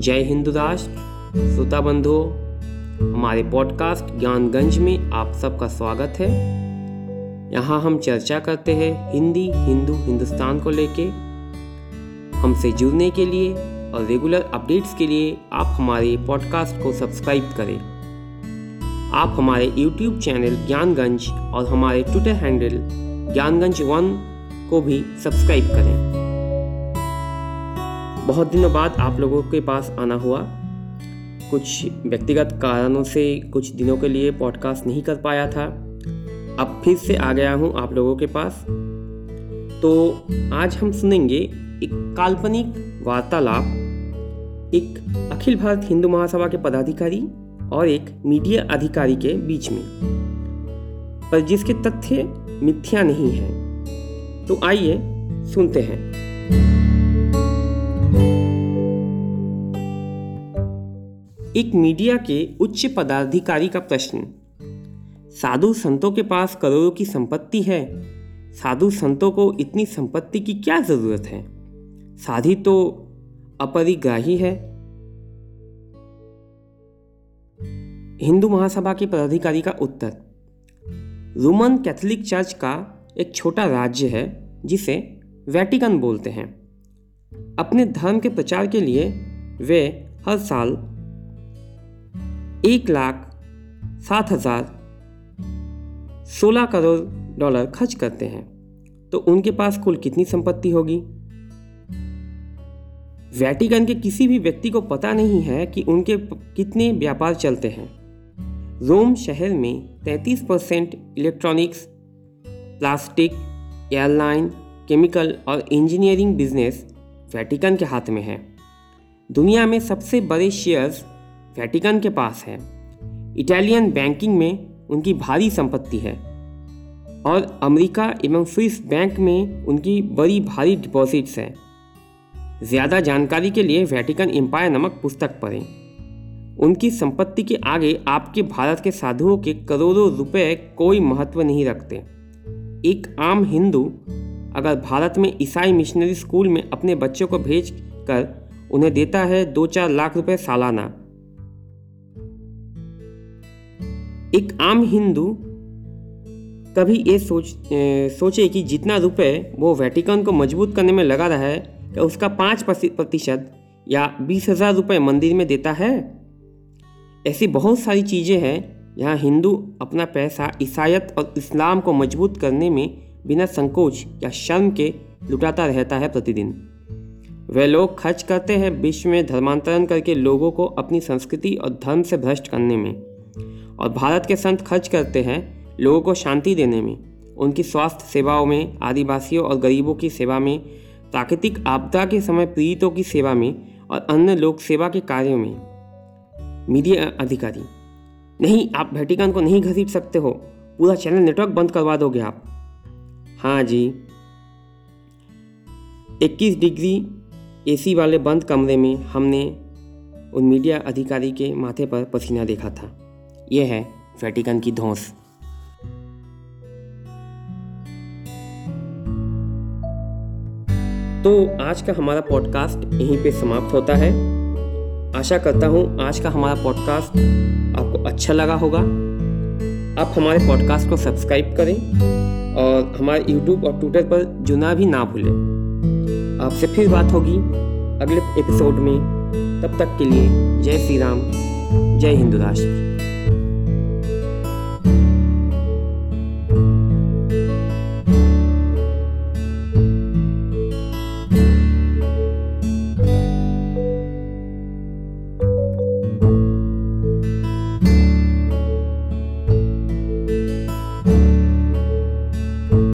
जय हिंदू राष्ट्र श्रोता बंधु, हमारे पॉडकास्ट ज्ञानगंज में आप सबका स्वागत है। यहाँ हम चर्चा करते हैं हिंदी, हिंदू, हिंदुस्तान को लेके। हमसे जुड़ने के लिए और रेगुलर अपडेट्स के लिए आप हमारे पॉडकास्ट को सब्सक्राइब करें। आप हमारे यूट्यूब चैनल ज्ञानगंज और हमारे ट्विटर हैंडल ज्ञानगंज वन को भी सब्सक्राइब करें। बहुत दिनों बाद आप लोगों के पास आना हुआ। कुछ व्यक्तिगत कारणों से कुछ दिनों के लिए पॉडकास्ट नहीं कर पाया था। अब फिर से आ गया हूँ आप लोगों के पास। तो आज हम सुनेंगे एक काल्पनिक वार्तालाप। एक अखिल भारत हिंदू महासभा के पदाधिकारी और एक मीडिया अधिकारी के बीच में। पर जिसके तथ्य मिथ्या नहीं है। तो आइए सुनते हैं। एक मीडिया के उच्च पदाधिकारी का प्रश्न। साधु संतों के पास करोड़ों की संपत्ति है। साधु संतों को इतनी संपत्ति की क्या ज़रूरत है? साधी तो अपरिग्राही है। हिंदू महासभा के पदाधिकारी का उत्तर। रोमन कैथोलिक चर्च का एक छोटा राज्य है, जिसे वेटिकन बोलते हैं। अपने धर्म के प्रचार के लिए वे हर साल एक लाख सात हज़ार सोलह करोड़ डॉलर खर्च करते हैं। तो उनके पास कुल कितनी संपत्ति होगी? वैटिकन के किसी भी व्यक्ति को पता नहीं है कि उनके कितने व्यापार चलते हैं। रोम शहर में 33 percent electronics, plastic, airline, chemical और इंजीनियरिंग बिज़नेस वैटिकन के हाथ में है। दुनिया में सबसे बड़े शेयर्स वेटिकन के पास है। इटालियन बैंकिंग में उनकी भारी संपत्ति है। और अमेरिका एवं स्विस बैंक में उनकी बड़ी भारी डिपॉजिट्स है। ज़्यादा जानकारी के लिए वेटिकन एम्पायर नामक पुस्तक पढ़ें। उनकी संपत्ति के आगे आपके भारत के साधुओं के करोड़ों रुपए कोई महत्व नहीं रखते। एक आम हिंदू अगर भारत में ईसाई मिशनरी स्कूल में अपने बच्चों को भेज कर उन्हें देता है दो चार लाख रुपए सालाना। एक आम हिंदू कभी ये सोच ए, सोचे कि जितना रुपए वो वेटिकन को मज़बूत करने में लगा रहा है क्या उसका पाँच प्रतिशत या बीस हज़ार रुपये मंदिर में देता है? ऐसी बहुत सारी चीज़ें हैं जहाँ हिंदू अपना पैसा ईसाइत और इस्लाम को मज़बूत करने में बिना संकोच या शर्म के लुटाता रहता है प्रतिदिन। वे लोग खर्च करते हैं विश्व में धर्मांतरण करके लोगों को अपनी संस्कृति और धर्म से भ्रष्ट करने में। और भारत के संत खर्च करते हैं लोगों को शांति देने में, उनकी स्वास्थ्य सेवाओं में, आदिवासियों और गरीबों की सेवा में, प्राकृतिक आपदा के समय पीड़ितों की सेवा में और अन्य लोक सेवा के कार्यों में। मीडिया अधिकारी, नहीं, आप वेटिकन को नहीं घसीट सकते हो। पूरा चैनल नेटवर्क बंद करवा दोगे आप। हाँ जी। 21 डिग्री एसी वाले बंद कमरे में हमने उन मीडिया अधिकारी के माथे पर पसीना देखा था। ये है वेटिकन की धौस। तो आज का हमारा पॉडकास्ट यहीं पे समाप्त होता है। आशा करता हूँ आज का हमारा पॉडकास्ट आपको अच्छा लगा होगा। आप हमारे पॉडकास्ट को सब्सक्राइब करें और हमारे यूट्यूब और ट्विटर पर जुना भी ना भूलें। आपसे फिर बात होगी अगले एपिसोड में। तब तक के लिए जय श्री राम, जय हिंदू राष्ट्र।